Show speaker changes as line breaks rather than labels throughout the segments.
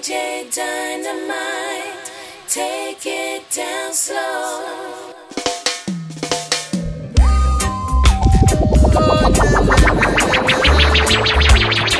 DJ Dynamite, take it down slow.
DJ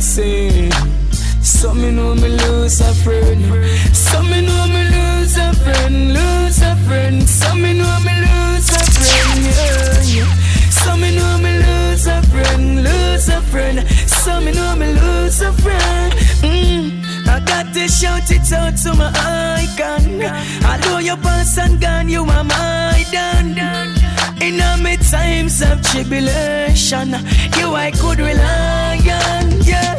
the.
Some me
know me lose a friend. Some me know me lose a friend, lose a friend. Some me know me lose a friend, yeah, yeah. Some me know me lose a friend, lose a friend. Some me know me lose a friend. Mm. I got to shout it out to my icon. I Although your boss and gone, you are my done. In my times of tribulation, you I could rely on. Yeah,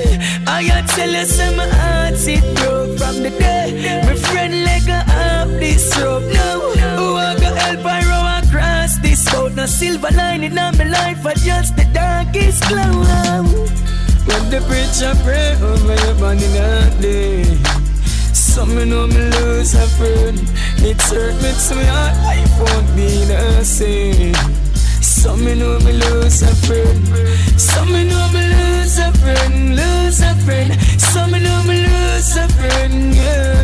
I tell you, my heart it broke from the day. My friend let go up this rope now. Who I go help I row across this boat? No silver lining on my life, but just the darkest cloud. When the preacher pray over your body that day. Some me know me lose a friend. It hurt me to my heart, life won't be the same. Some me know me lose a friend. Some me know me lose a friend, lose a friend. Some me know me lose a friend. Yeah.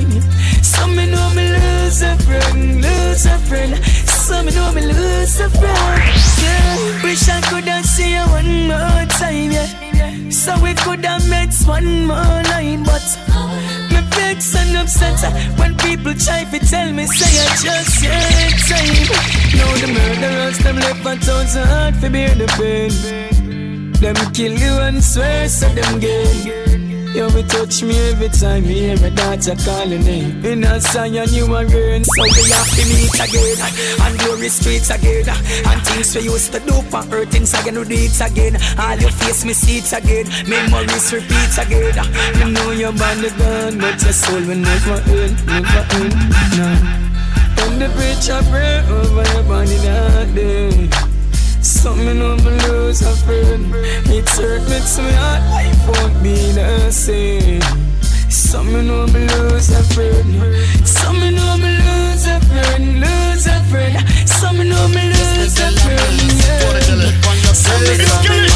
Me know me lose a friend, lose a friend. Some me know me lose a friend. Yeah. Wish I could have seen you one more time, yeah. So we could have met one more line, but me vex and upset when people try to tell me say I just yet time. Now the murderers them left a thousand heart for bear the pain. Them kill you and swear so them gain. You will touch me every time you hear my daughter calling name. In a Zion you are rain, so we have to meet again. And glory streets again. And things we used to do for earth, things again we do it again. All your face me see it again. Memories repeat again. You know you're body gone, but your soul will never end, never end. No. And the preacher pray over your body that day. Something on no suffering. Hurt me to my heart, life won't be the same. Some me know me lose a friend. Some me know me lose a friend, lose a friend. Some me know me lose a friend. Yeah. Some me know me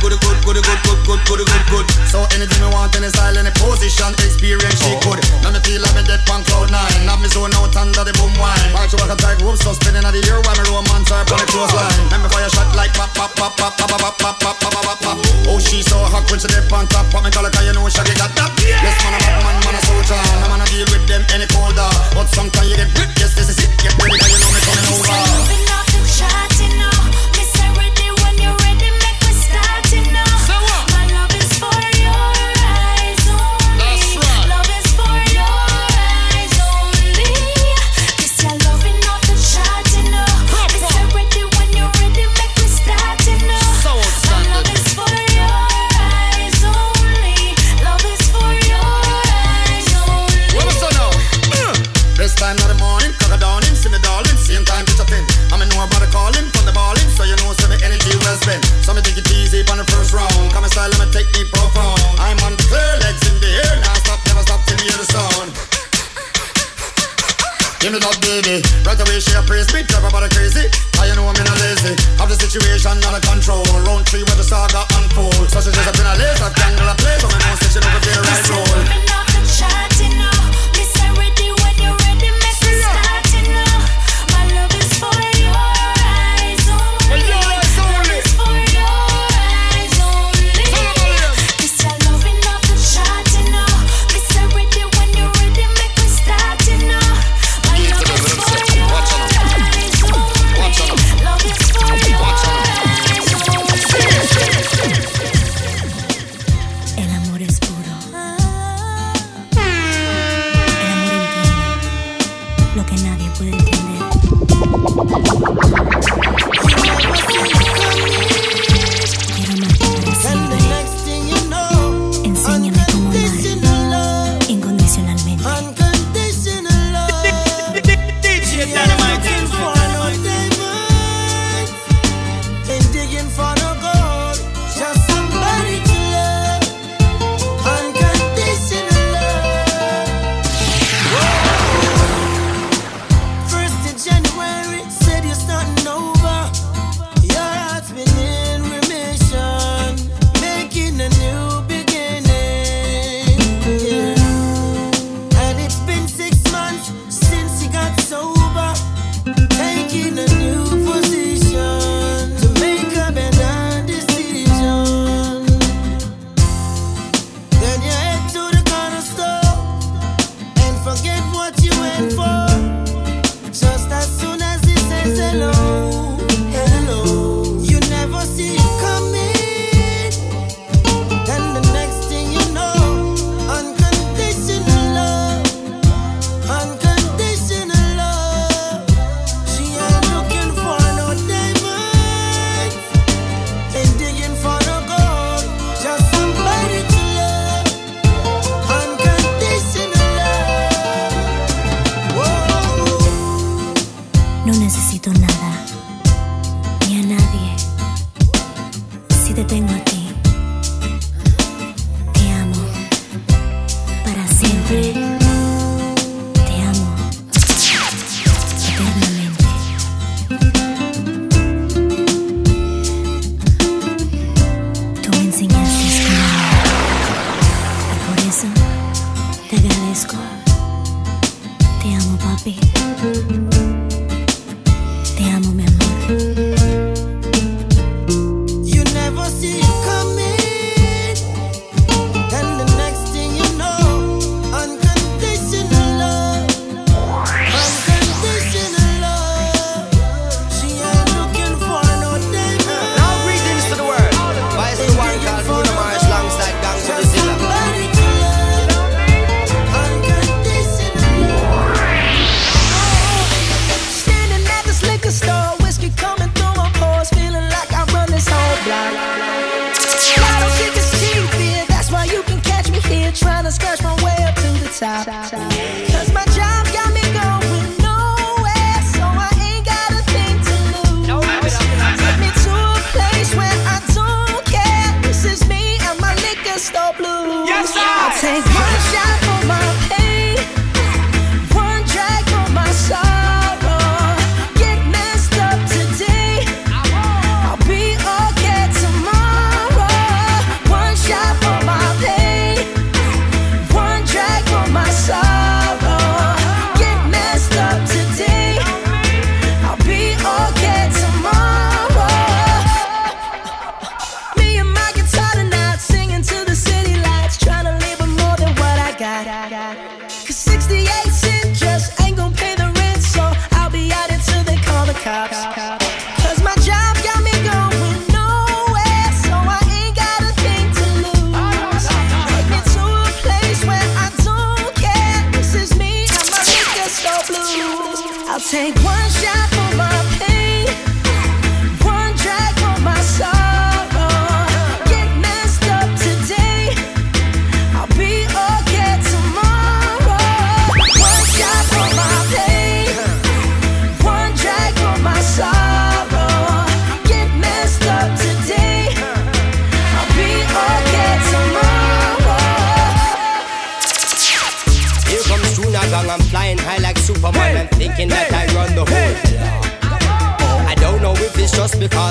good, good, good. Good, good,
good, good, good, good. So anything you want, any style, any position, experience, she could. Now me feel like me dead punk cloud nine. Have me zone out under the boom wine. March walk a tight rope, so spinning at the ear while me romance her on the close line. Let me fire shot like pop, pop, pop, pop, pop, pop, pop, pop, pop, pop, pop. Oh, she so hot when she dead on top. What me call cause you know she got that. Yes, man, I'm a man, man, a soldier. I'm gonna deal with them any colder. But sometimes you get grip, yes, this is it. Get ready, cause you know me coming over. That baby. Right away she a praise me, drive about crazy. I you know I'm in a lazy. Have the situation under control. Round three where the saga unfold. Such as just up in a lace, I've tangled a place. I'm in no station over there, right roll.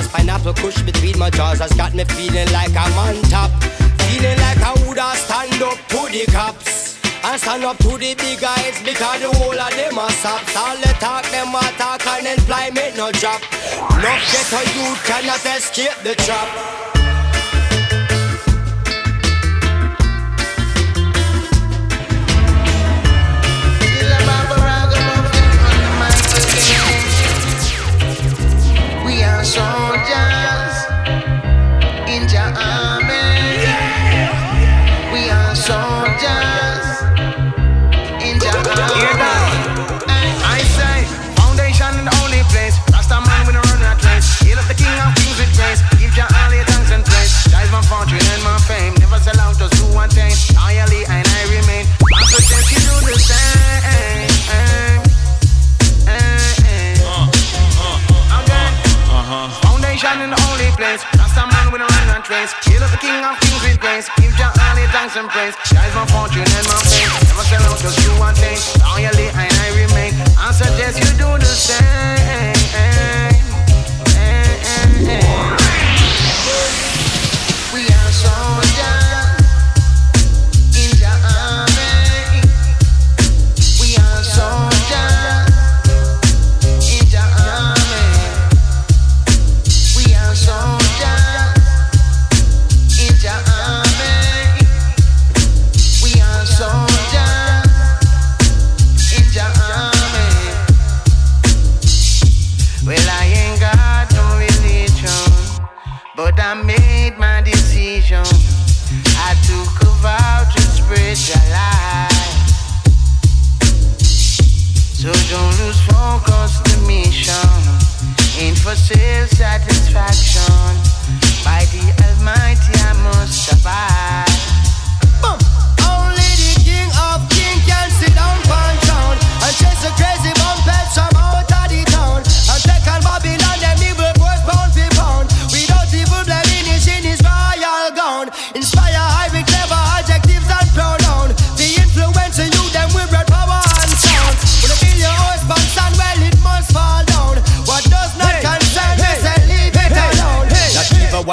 Cause
pineapple kush between my jaws has got me feeling like I'm on top. Feeling like I woulda stand up to the cops. I stand up to the big guys because the whole of them are sops. All the talk, them are talk and employment no job. No ghetto you cannot escape the trap.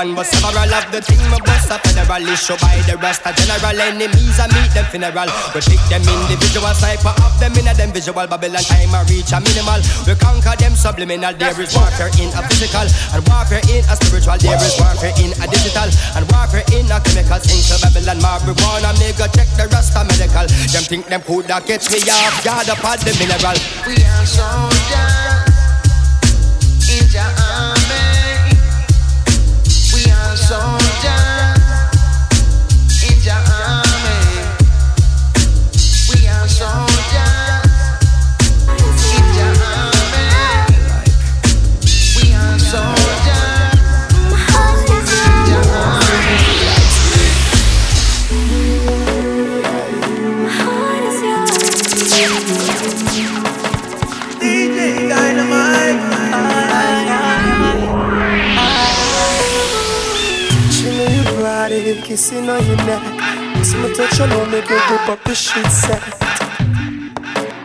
one, but several of the thing my bless a federal issue by the rest of general enemies. I meet them funeral. We pick them individual, cipher up them in a them visual Babylon time. I reach a minimal. We conquer them subliminal. There is warfare in a physical and warfare in a spiritual. There is warfare in a digital and warfare in a chemical. Into Babylon marijuana, nigga check the rest of medical. Them think them could that catch me off guard upon the mineral.
We are
so Jah.
Neck. So my touch you know, make you rip up the shit set.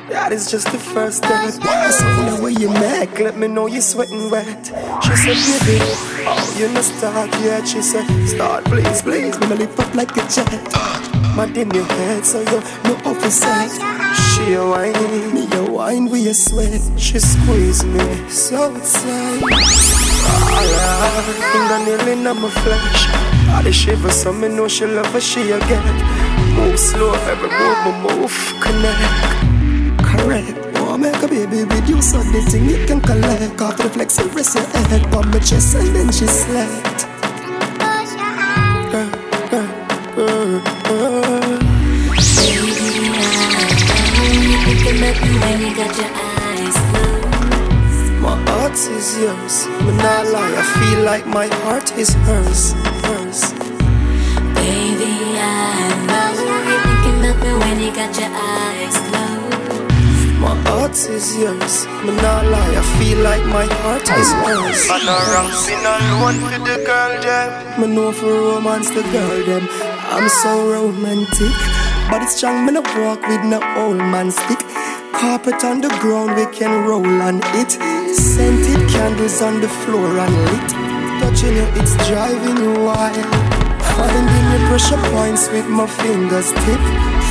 That is just the first step. So the way you make, let me know you're sweating wet. She said, baby, oh, you're not start yet. She said, start, please, please. Me lift up like a jet. Mad in your head, so you no opposite. She a wine, me a wine with your sweat. She squeeze me so tight. Alright, fingernail in my flesh. Body shiver, so me know she love her, she a get. Move slow, every move, me move, connect. Correct. Oh, make a baby with you so the thing you can collect. Off the flex, and rest your head, pop my chest, and then she slept. Girl, girl, girl, girl.
Thinking about you when you got your eyes closed.
My heart is yours. Me not lie, I feel like my heart is hers, hers.
Baby, I thinking about me when you got your eyes closed.
My heart is yours. Me not lie, I feel like my heart is hers.
I'm know ramping alone for the girl them.
Me know for romance the girl them. I'm so romantic, but it's strong. Me no walk with no old man stick. Carpet on the ground, we can roll on it. Scented candles on the floor and lit. Touching you, it's driving you wild. Finding your pressure points with my fingers tip.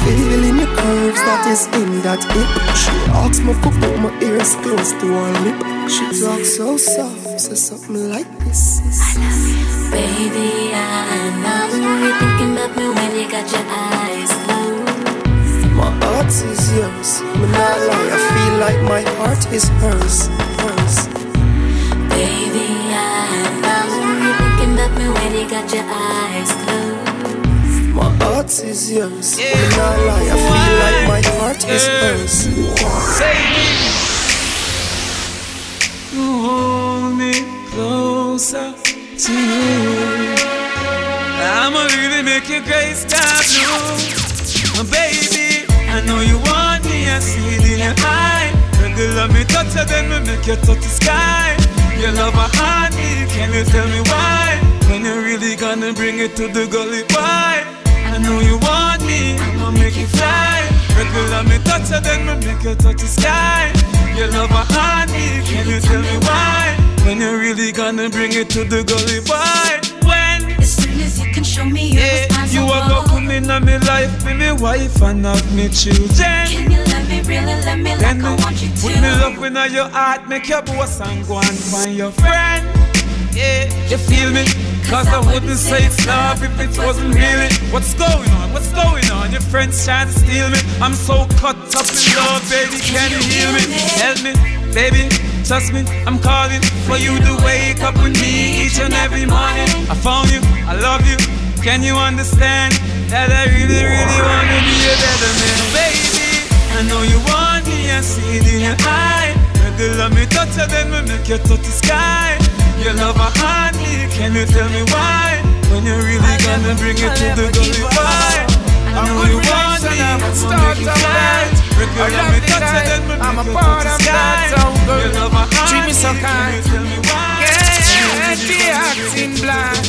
Feeling your curves that is in that hip. She asks me for put my ears close to her lip. She talks so soft, says something like this.
I love you, baby, I know you're thinking about me when you got your eyes closed.
My heart is yours. Me not lie, I feel like my heart is hers, hers.
Baby, got your eyes closed.
My heart is yours. Me not lie, I feel like my heart is hers.
You hold me closer to you. I'ma really make your grace stop blue. My baby, I know you want me, I see it in your eye. Regular me touch you, then me make you touch the sky. Your love a haunt me, can you tell me why? When you really gonna bring it to the gully boy? I know you want me, I'ma make you fly. Regular me touch you, then me make you touch the sky. Your love a haunt me, can you tell me why? When you really gonna bring it to the gully boy? When
As soon as you can show me you're
yeah, you are gonna come in my life, be my wife and have me children.
Can you let me really let me like
Then
I want you
put me
to?
love in your heart, make your boss and go and find your friend. Yeah, you feel me? Cause I wouldn't say it's love if it wasn't really. What's going on? What's going on? Your friends trying to steal me. I'm so caught up in love, baby. Can you hear me? Help me, baby. Trust me, I'm calling for you to wake up with me each and every morning. I found you, I love you. Can you understand that I really, really wanna be a better man, baby? I know you want me, I see it in your eye. Regular me touch you, then me make you touch the sky. Your love haunt me, can you tell me why? When you're really gonna bring it to the gully boy? I know you want me, I'ma make you fly. Regular me touch you, then me
I'm a part of that girl.
Your love a haunt
Treat me so
can
kind.
you tell me why?
Yeah, she acting blind.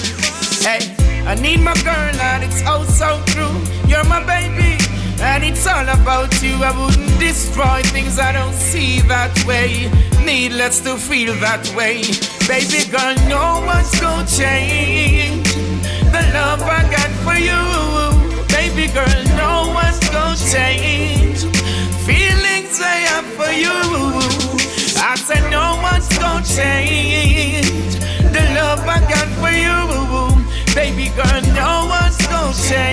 Hey, I need my girl and it's oh so true. You're my baby, and it's all about you. I wouldn't destroy things I don't see that way. Needless to feel that way. Baby girl, no one's gonna change the love I got for you. Baby girl, no one's gonna change feelings I have for you. I said no one's gonna change the love I got for you. Baby girl, no one's gonna change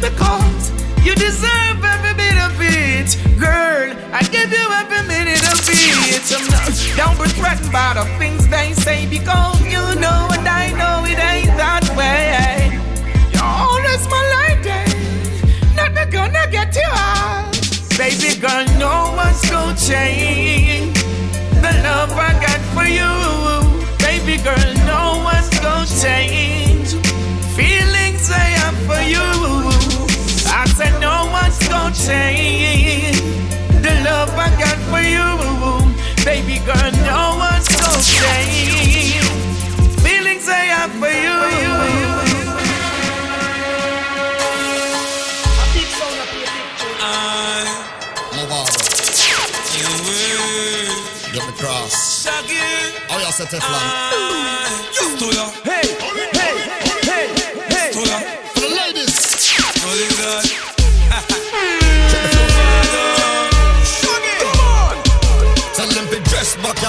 so because you deserve every bit of it. Girl, I give you every minute of it. I'm not, don't be threatened by the things they say because you know and I know it ain't that way. You're always my lady, never gonna get you out. Baby girl, no one's gonna change the love I got for you. Baby girl, no one's gonna change saying the love I got for you, baby girl, no one's gonna say feelings I have for you.
Get me cross. Shaggy. Oh, yeah, set it flying. To you, Hey.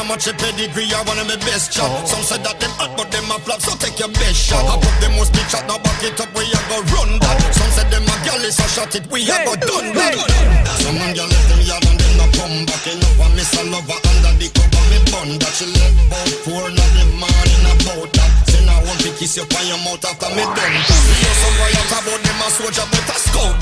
Much a pedigree I of my best shot. Oh. Some said that them hot but them a flop, so take your best shot. I put them most be shot, now back it up, we a go run that. Some said them a gal is a shot it, we a go done that. Some man gal left them yard and them no come back. Enough of miss a lover under the cover me bun that she left about four in the morning about that. Say now one pick kiss you on your mouth after me done that. Me know some out about them a soldier but a scout.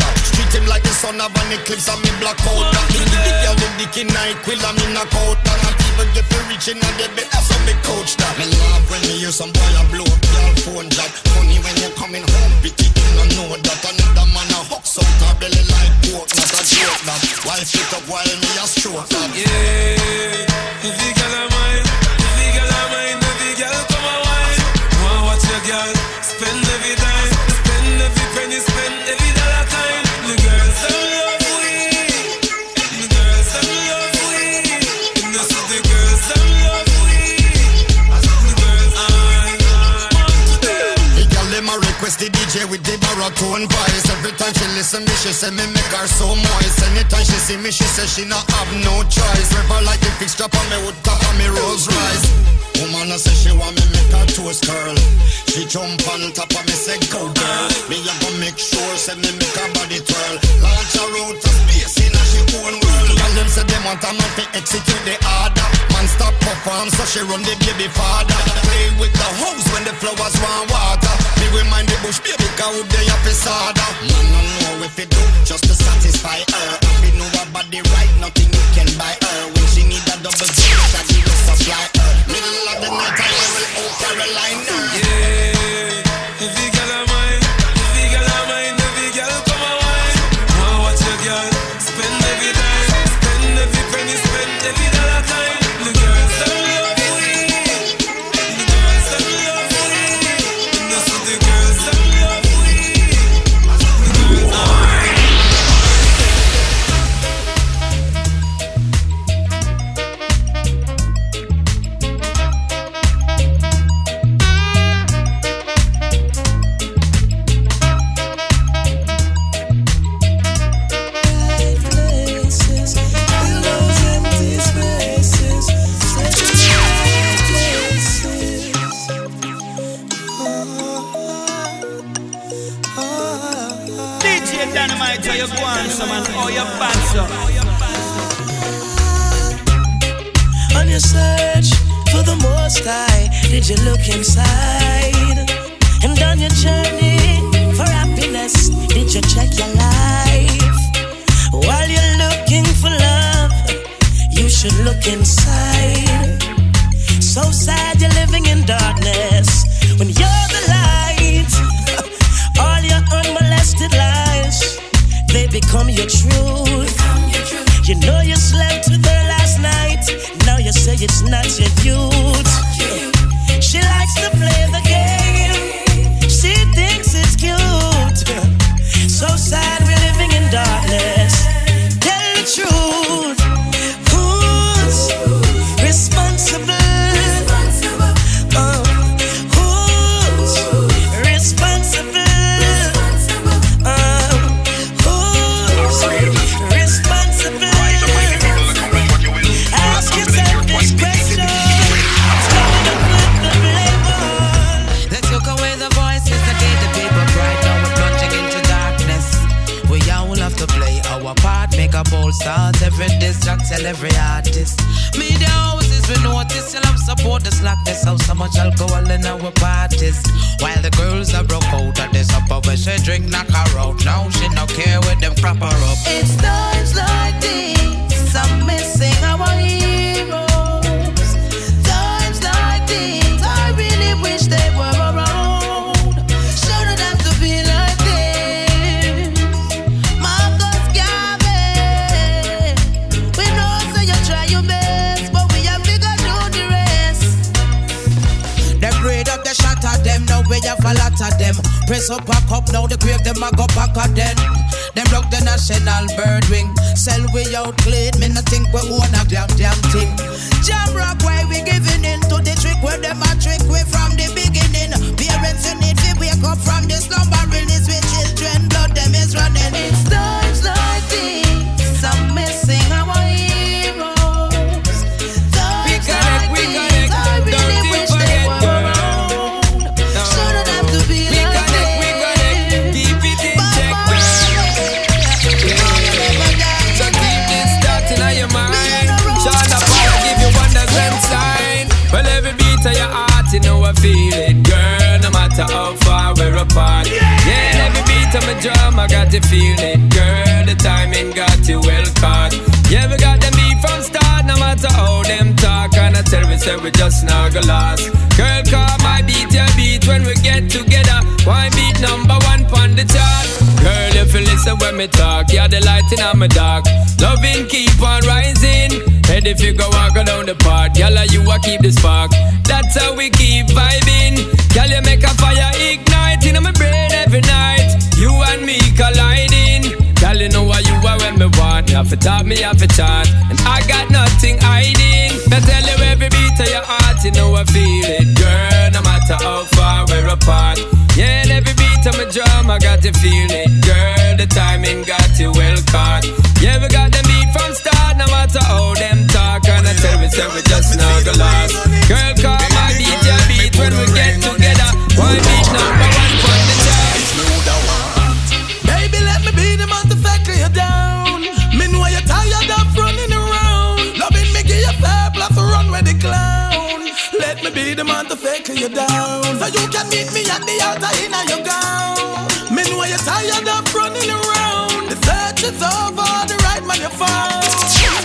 Treat him like the son of an eclipse and me black out that. Me the the girl with dick in NyQuil and me knock that. And people get to reaching and they bet that's me coach that. Me love when me hear some boy a blow up your phone jack. Funny when you coming home, pity you no know that another man a hooks out her belly like pork, not a joke that. Wife it up while me a stroke that.
Yeah, if you girl are mine,
baritone voice. Every time she listen me, she say me make her so moist. Anytime she see me, she say she not have no choice. River like the fix drop on me wood top on me Rolls Royce. Woman a say she want me make her toast curl. She jump on top of me say go girl. Me a go make sure say me make her body twirl. Launch her out to space own world. Girl them say they want a man to execute the order. Man stop perform so she run the baby father. Play with the house when the flowers want water. Me remind the bush baby cause they have a soda. Man I know if it do just to satisfy her. If you know her body right, nothing you can buy her. When she need a double G, that you will supply her. Middle of the night I will out Carolina.
Yeah,
some man? Oh, you bad, so.
On your search for the most high, did you look inside? And on your journey for happiness, did you check your life? While you're looking for love, you should look inside. Up,
pack up, now the grave them a go back again. Them rock the national bird wing. Sell we out clean, me no think we own a damn damn thing. Jamrock, why we giving in to the trick where them a trick we from the beginning. Parents you need to wake up from
feel it, girl. The timing got you well caught. Yeah, we got the beat from start, no matter how them talk. And I tell me, say we just not go last. Girl, call my beat, your beat when we get together. Why beat number one on the chart? Girl, if you listen when me talk, you're the light in my dark. Loving keep on rising. Head if you go walk down the path, girl, you a keep the spark. That's how we keep vibing. Girl, you make a fire ignite have to talk, me have to chant. And I got nothing hiding. I tell you every beat of your heart, you know I feel it, girl. No matter how far we're apart. Yeah, and every beat of my drum, I got to feel it, girl. The timing got you well caught. The
man to factor you down. So you can meet me at the altar in your gown. Me know you're tired of running around. The search is over, the right man you found.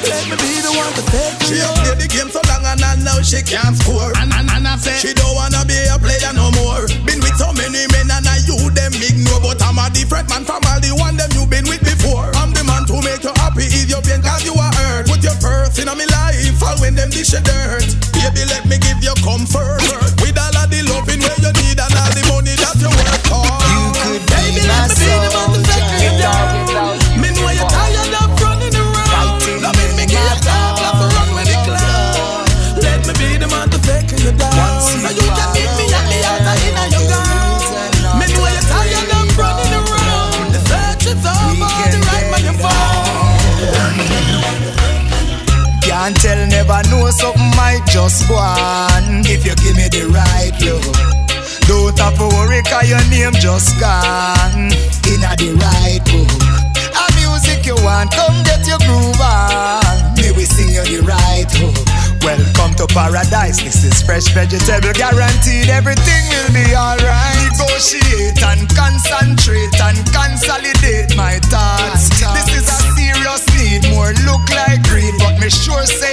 Let me be the one to take
She
you.
have played the game so long and I know she can't score. And, and, and I say she don't wanna be a player no more. Been with so many men and I you them ignore, but I'm a different man from all the one them you been with before. I'm the man to make you happy, pain, cause you are hurt. Put your purse in my life, all when them dish dirt.
Just one. If you give me the right love Don't have to worry cause your name just gone. Inna the right book. A music you want, come get your groove on. May we sing you the right hook Welcome to paradise, this is fresh vegetable Guaranteed. Everything will be alright. Negotiate and concentrate and consolidate my thoughts. This is a serious need, more look like greed But me sure say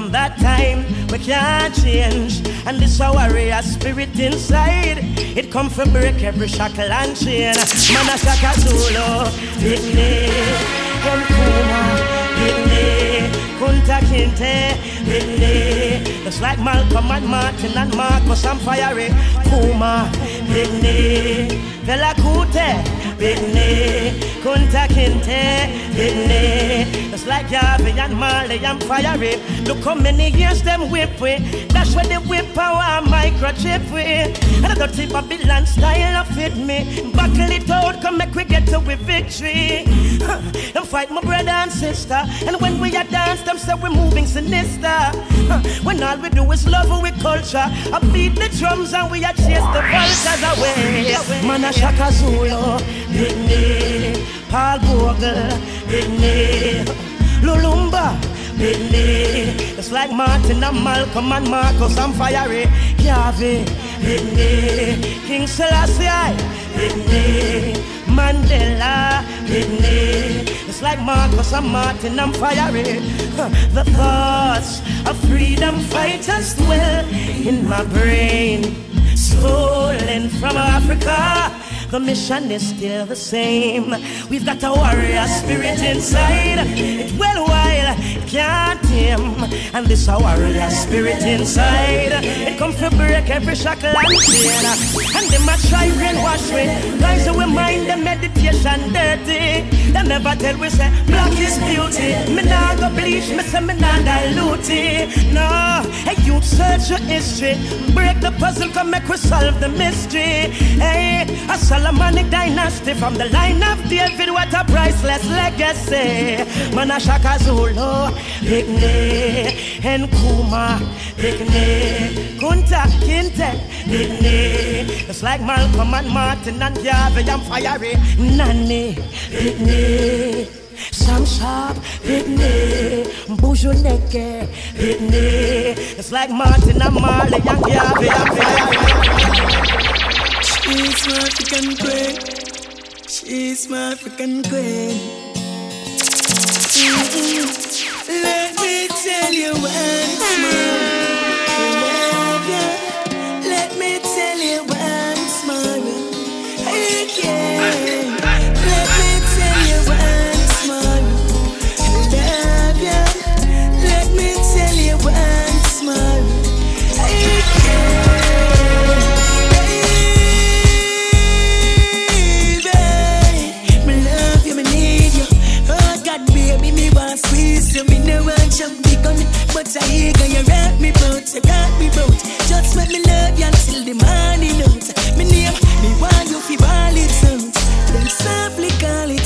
From that time, we can't change. And this a warrior spirit inside. It come from break every shackle and chain. Mana Shaka Zulu, Pitney, and Kuma, Pitney, Kunta Kinte, Pitney. Just like Malcolm and Martin and Marcus and Fiery, Kuma, Pitney, Fela Kuti. Pitney, Kunta Kinte, Pitney. Just like Yavi and Marley and Fiery. Look how many years them whip with. That's where they whip power microchip with. And the dirty Babylon style of fit me. Buckle it out, come make we get to with victory. Huh. Them fight my brother and sister. And when we are dance, them say we're moving sinister. Huh. When all we do is love with culture. I beat the drums and we are chase the vultures away. Mana Shaka Zulu, Paul Bogle, Pitney, Lumumba, Pitney. It's like Martin and Malcolm and Marcus and Fiery, Yavi, Pitney, King Selassie, Pitney, Mandela, Pitney. It's like Marcus and Martin and Fiery. The thoughts of freedom fighters dwell in my brain, stolen from Africa. The mission is still the same. We've got a warrior spirit inside. It well while it can't tame. And this a warrior spirit inside. It come to break every shackle and chain. And them a try brainwash me. Guys who mind the meditation dirty. They never tell we say black is beauty. Me nah go bleach, me say me nah dilute it. No, hey you search your history. Break the puzzle, come make we solve the mystery. Hey, a Solomonic dynasty from the line of David. What a priceless legacy. Mana Shaka Zulu, Pitney, and Kuma, Pitney, Kunta Kinte, Pitney. It's like Malcolm and Martin and Garvey and Fiery, Nanny, Pitney. Sam Sharpe, Pitney, Bujuneke, Pitney. It's like Martin and Marley and Garvey and Fiery.
She's my African queen. She's my African queen. Mm-mm. Let me tell you more.
Ignorant should the gone, but
I hear you rock me boat, you rock me
boat. Just let me love you until the
morning out. Me name, me want you fi ball it out. Then softly call it.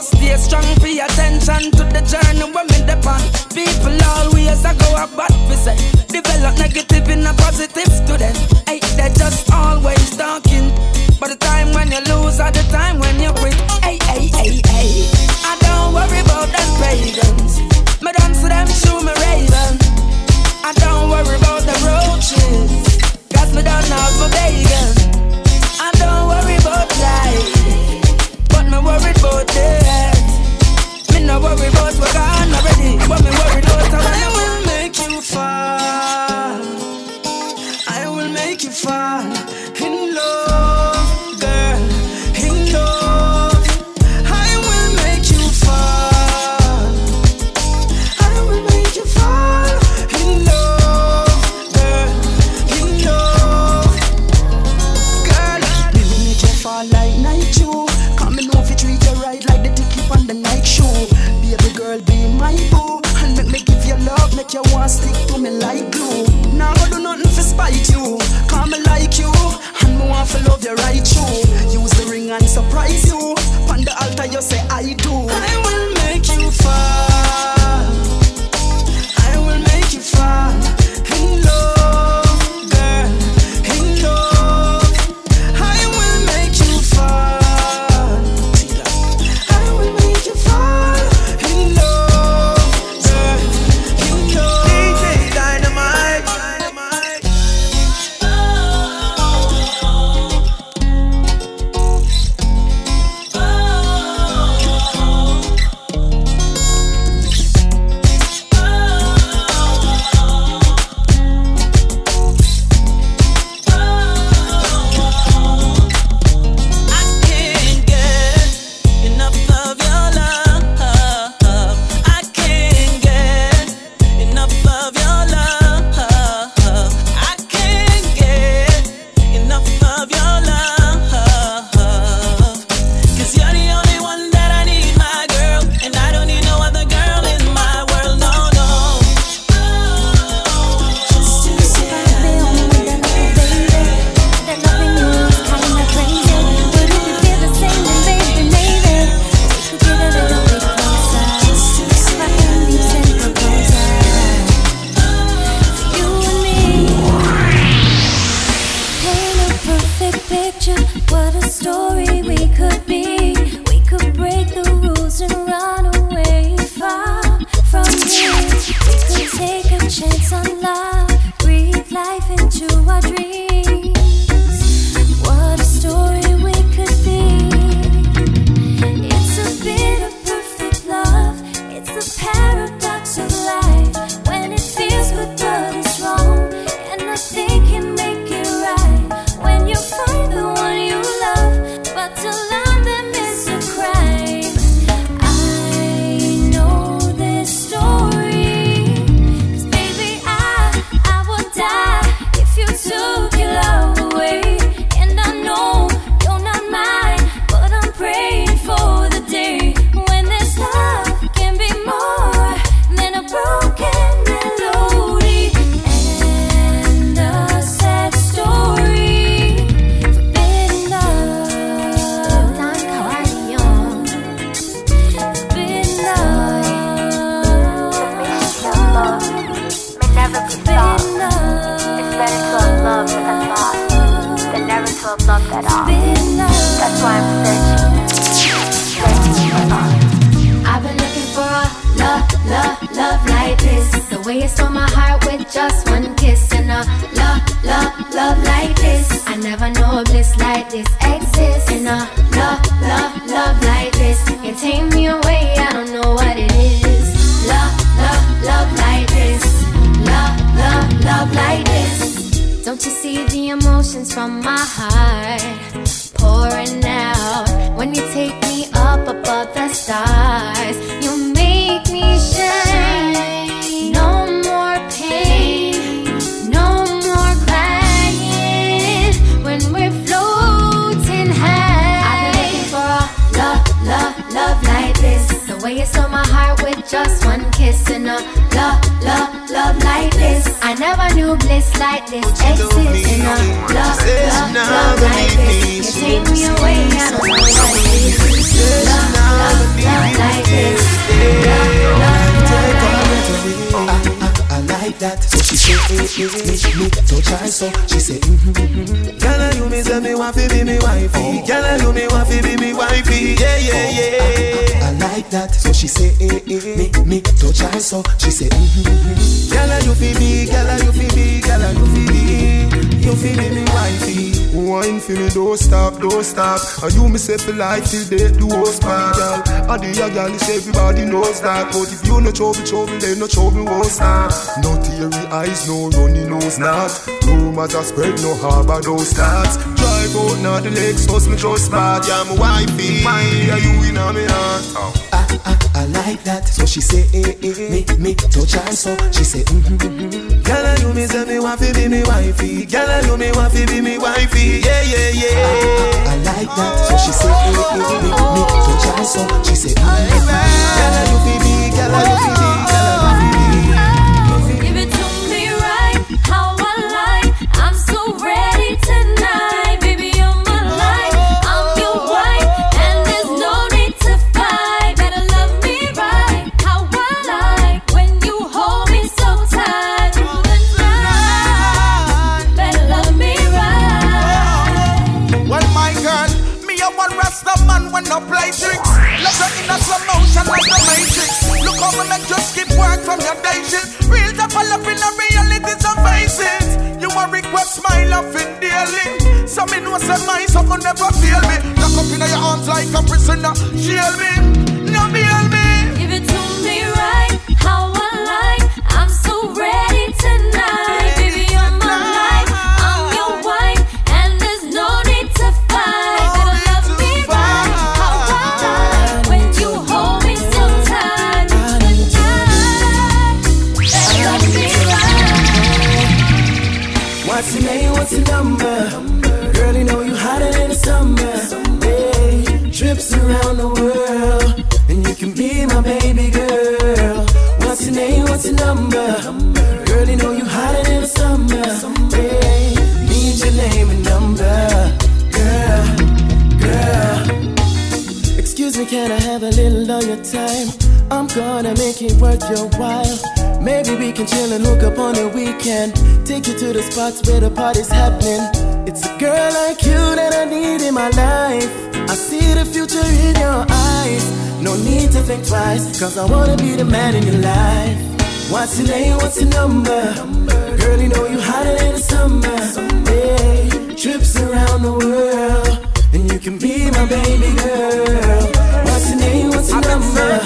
must stay strong. Pay attention to the journey when we depend. People always go about bad say. Develop negative in a positive student. Hey, they just always talking. But the time when you lose, or the time when you win. Hey, hey, hey, hey. worry about we're gone already. What me worry about our I will make you fall. I will make you fall. For
life till death do us part, girl. And the girl is everybody knows that. But if you no trouble, trouble, then no trouble won't. No teary eyes, no runny nose, not. Rumors are spread, no harbor, no starts. Drive out now the legs, so me trust part. Yeah, my wifey, are you in my heart? Oh.
I, I, I like that, so she say, eh, eh, eh. me, me, touch her, so she say, mm-hmm, mm-hmm.
Girl, you me say me want to be me wifey. Girl, you me want to be me wifey. Yeah, yeah, yeah.
I, I, I like that, so she say, eh, eh, me, me, touch her, so she say, mm-hmm.
Girl, you fi be, girl, you fi be, girl,
daily. So me know say my never me. Lock up in your arms like a prisoner. Shield me, no me.
Give it to me right, how I like. I'm so ready
What's your number? Girl, you know you hotter than summer. Need your name and number, girl, girl. Excuse me, can I have a little of your time? I'm gonna make it worth your while. Maybe we can chill and hook up on the weekend. Take you to the spots where the party's happening. It's a girl like you that I need in my life. I see the future in your eyes. No need to think twice, cause I wanna be the man in your life. What's your name? What's your number? Girl, you know you hotter than the summer. Yeah, trips around the world, and you can be my baby girl. What's your name? What's your number?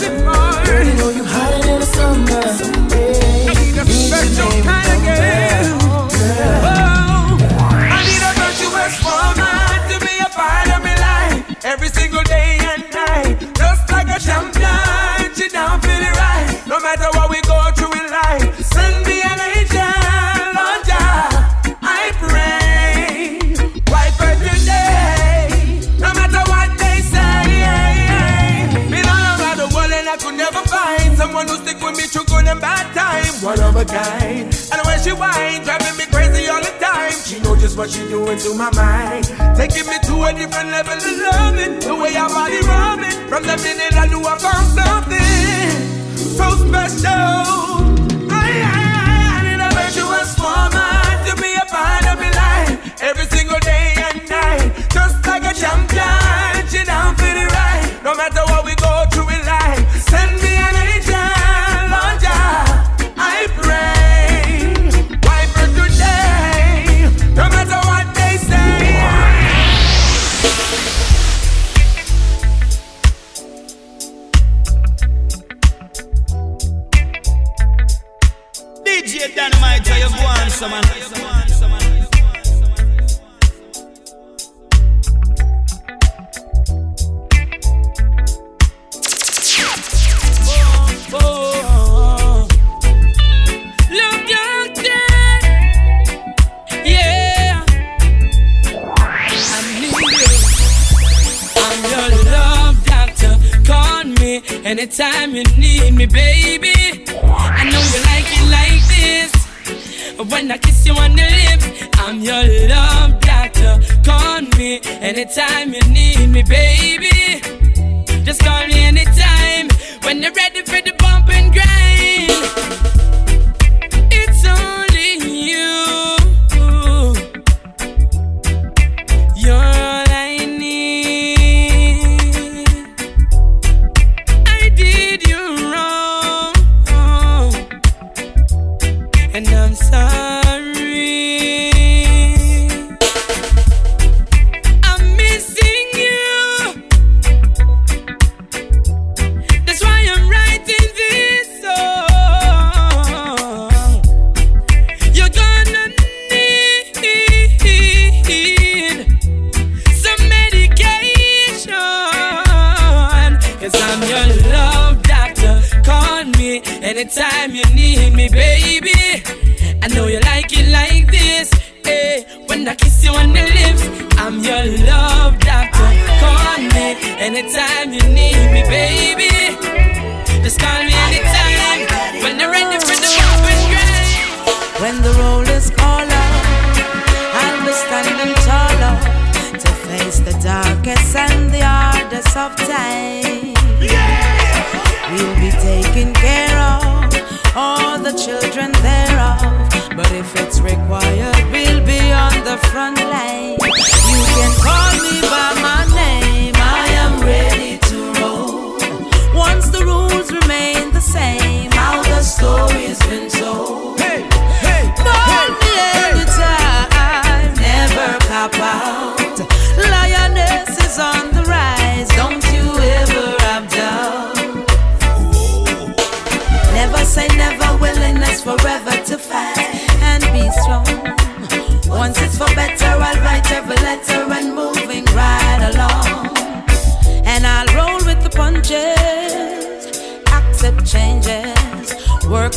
Girl, you know you hotter than the summer. Yeah, need your name and number. Girl.
of a kind. And when she whine, driving me crazy all the time. She know just what she doing to my mind, taking me to a different level of loving. The way our body running. from the minute I knew I found something so special. I, woman to be a part of my life every single day and night, just like a champion. She down for the ride, no matter what we go.
Some man?
Anytime you need me, baby.
Of time. We'll be taking care of all the children thereof. But if it's required, we'll be on the front line. You can call me by my name, I am ready to roll. Once the rules remain the same, how the story's been told. Call me anytime, never cop out.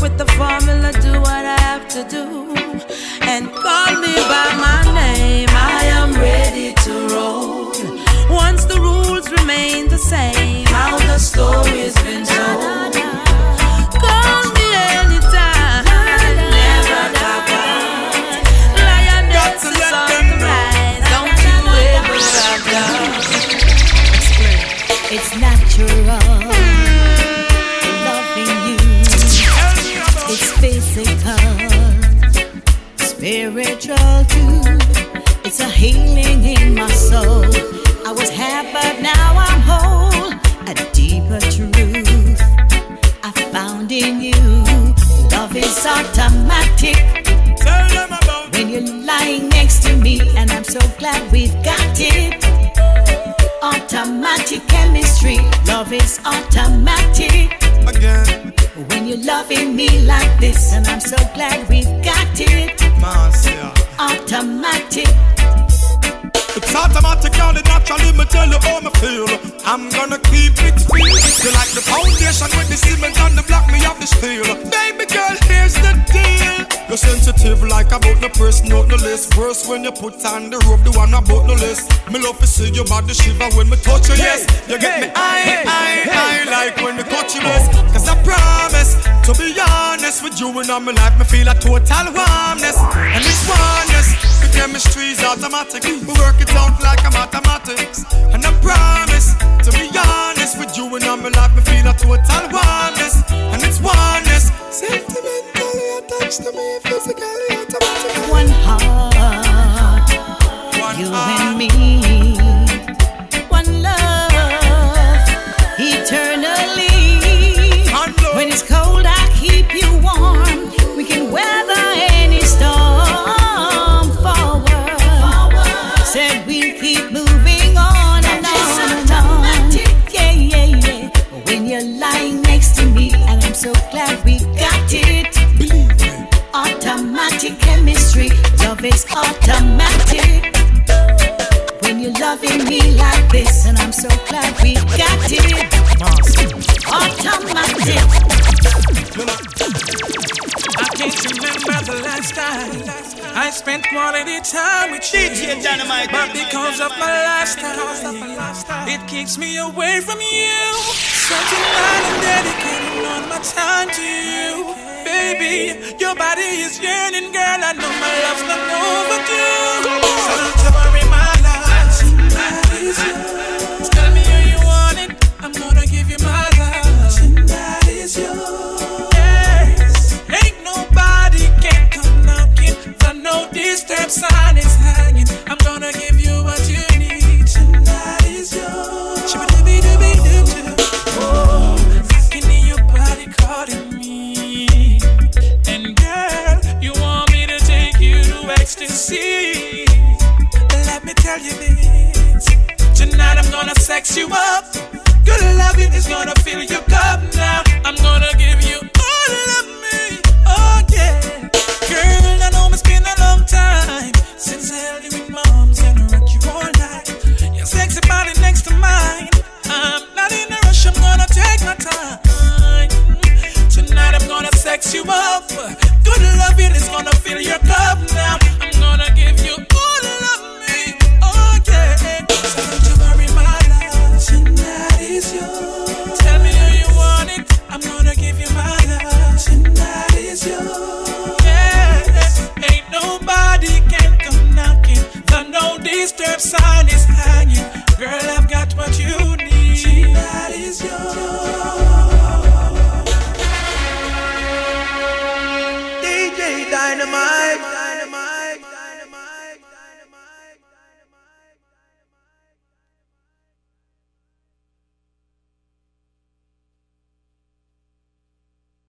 Work with the formula, do what I have to do, and call me by my name. I am ready to roll. Once the rules remain the same, how the story's been told. Call me anytime, never cop out. Lioness is on the rise, don't you ever stop down.
It's natural. Too. It's a healing in my soul. I was half, but now I'm whole. A deeper truth I found in you. Love is automatic. When you're lying next to me, and I'm so glad we've got it automatic chemistry. Love is automatic.
Again.
When you're loving me like this, and I'm so glad we've got it.
Marcia.
Automatic.
It's automatic, only naturally, me tell you how me feel. I'm gonna keep it real. You like the foundation with the cement and the block, me have the steel. Baby girl, here's the deal. You're sensitive like about the press, not the list. Worse when you put on the rope, the one about the list. Me love to see your body shiver when me touch you, yes. You get me high, high, high, like when me touch you, yes. Cause I promise To be honest with you and all my life, me feel a total warmness. And it's oneness. The chemistry is automatic. We work it out like a mathematics. And I promise, to be honest with you and all my life, me feel a total warmness. And it's oneness. Sentimentally attached to me, physically automatically.
One heart, you and me. Love is automatic. When you're loving me like this, and I'm so glad we got it. Automatic.
I can't remember the last time I spent quality time with you.
DJ Dynamite,
but because of my lifestyle, it keeps me away from you. So tonight I'm dedicating all my time to you, baby. Your body is yearning, girl. I know my love's not overdue. So don't worry, my love. Tonight is yours. You up. Good loving is gonna fill your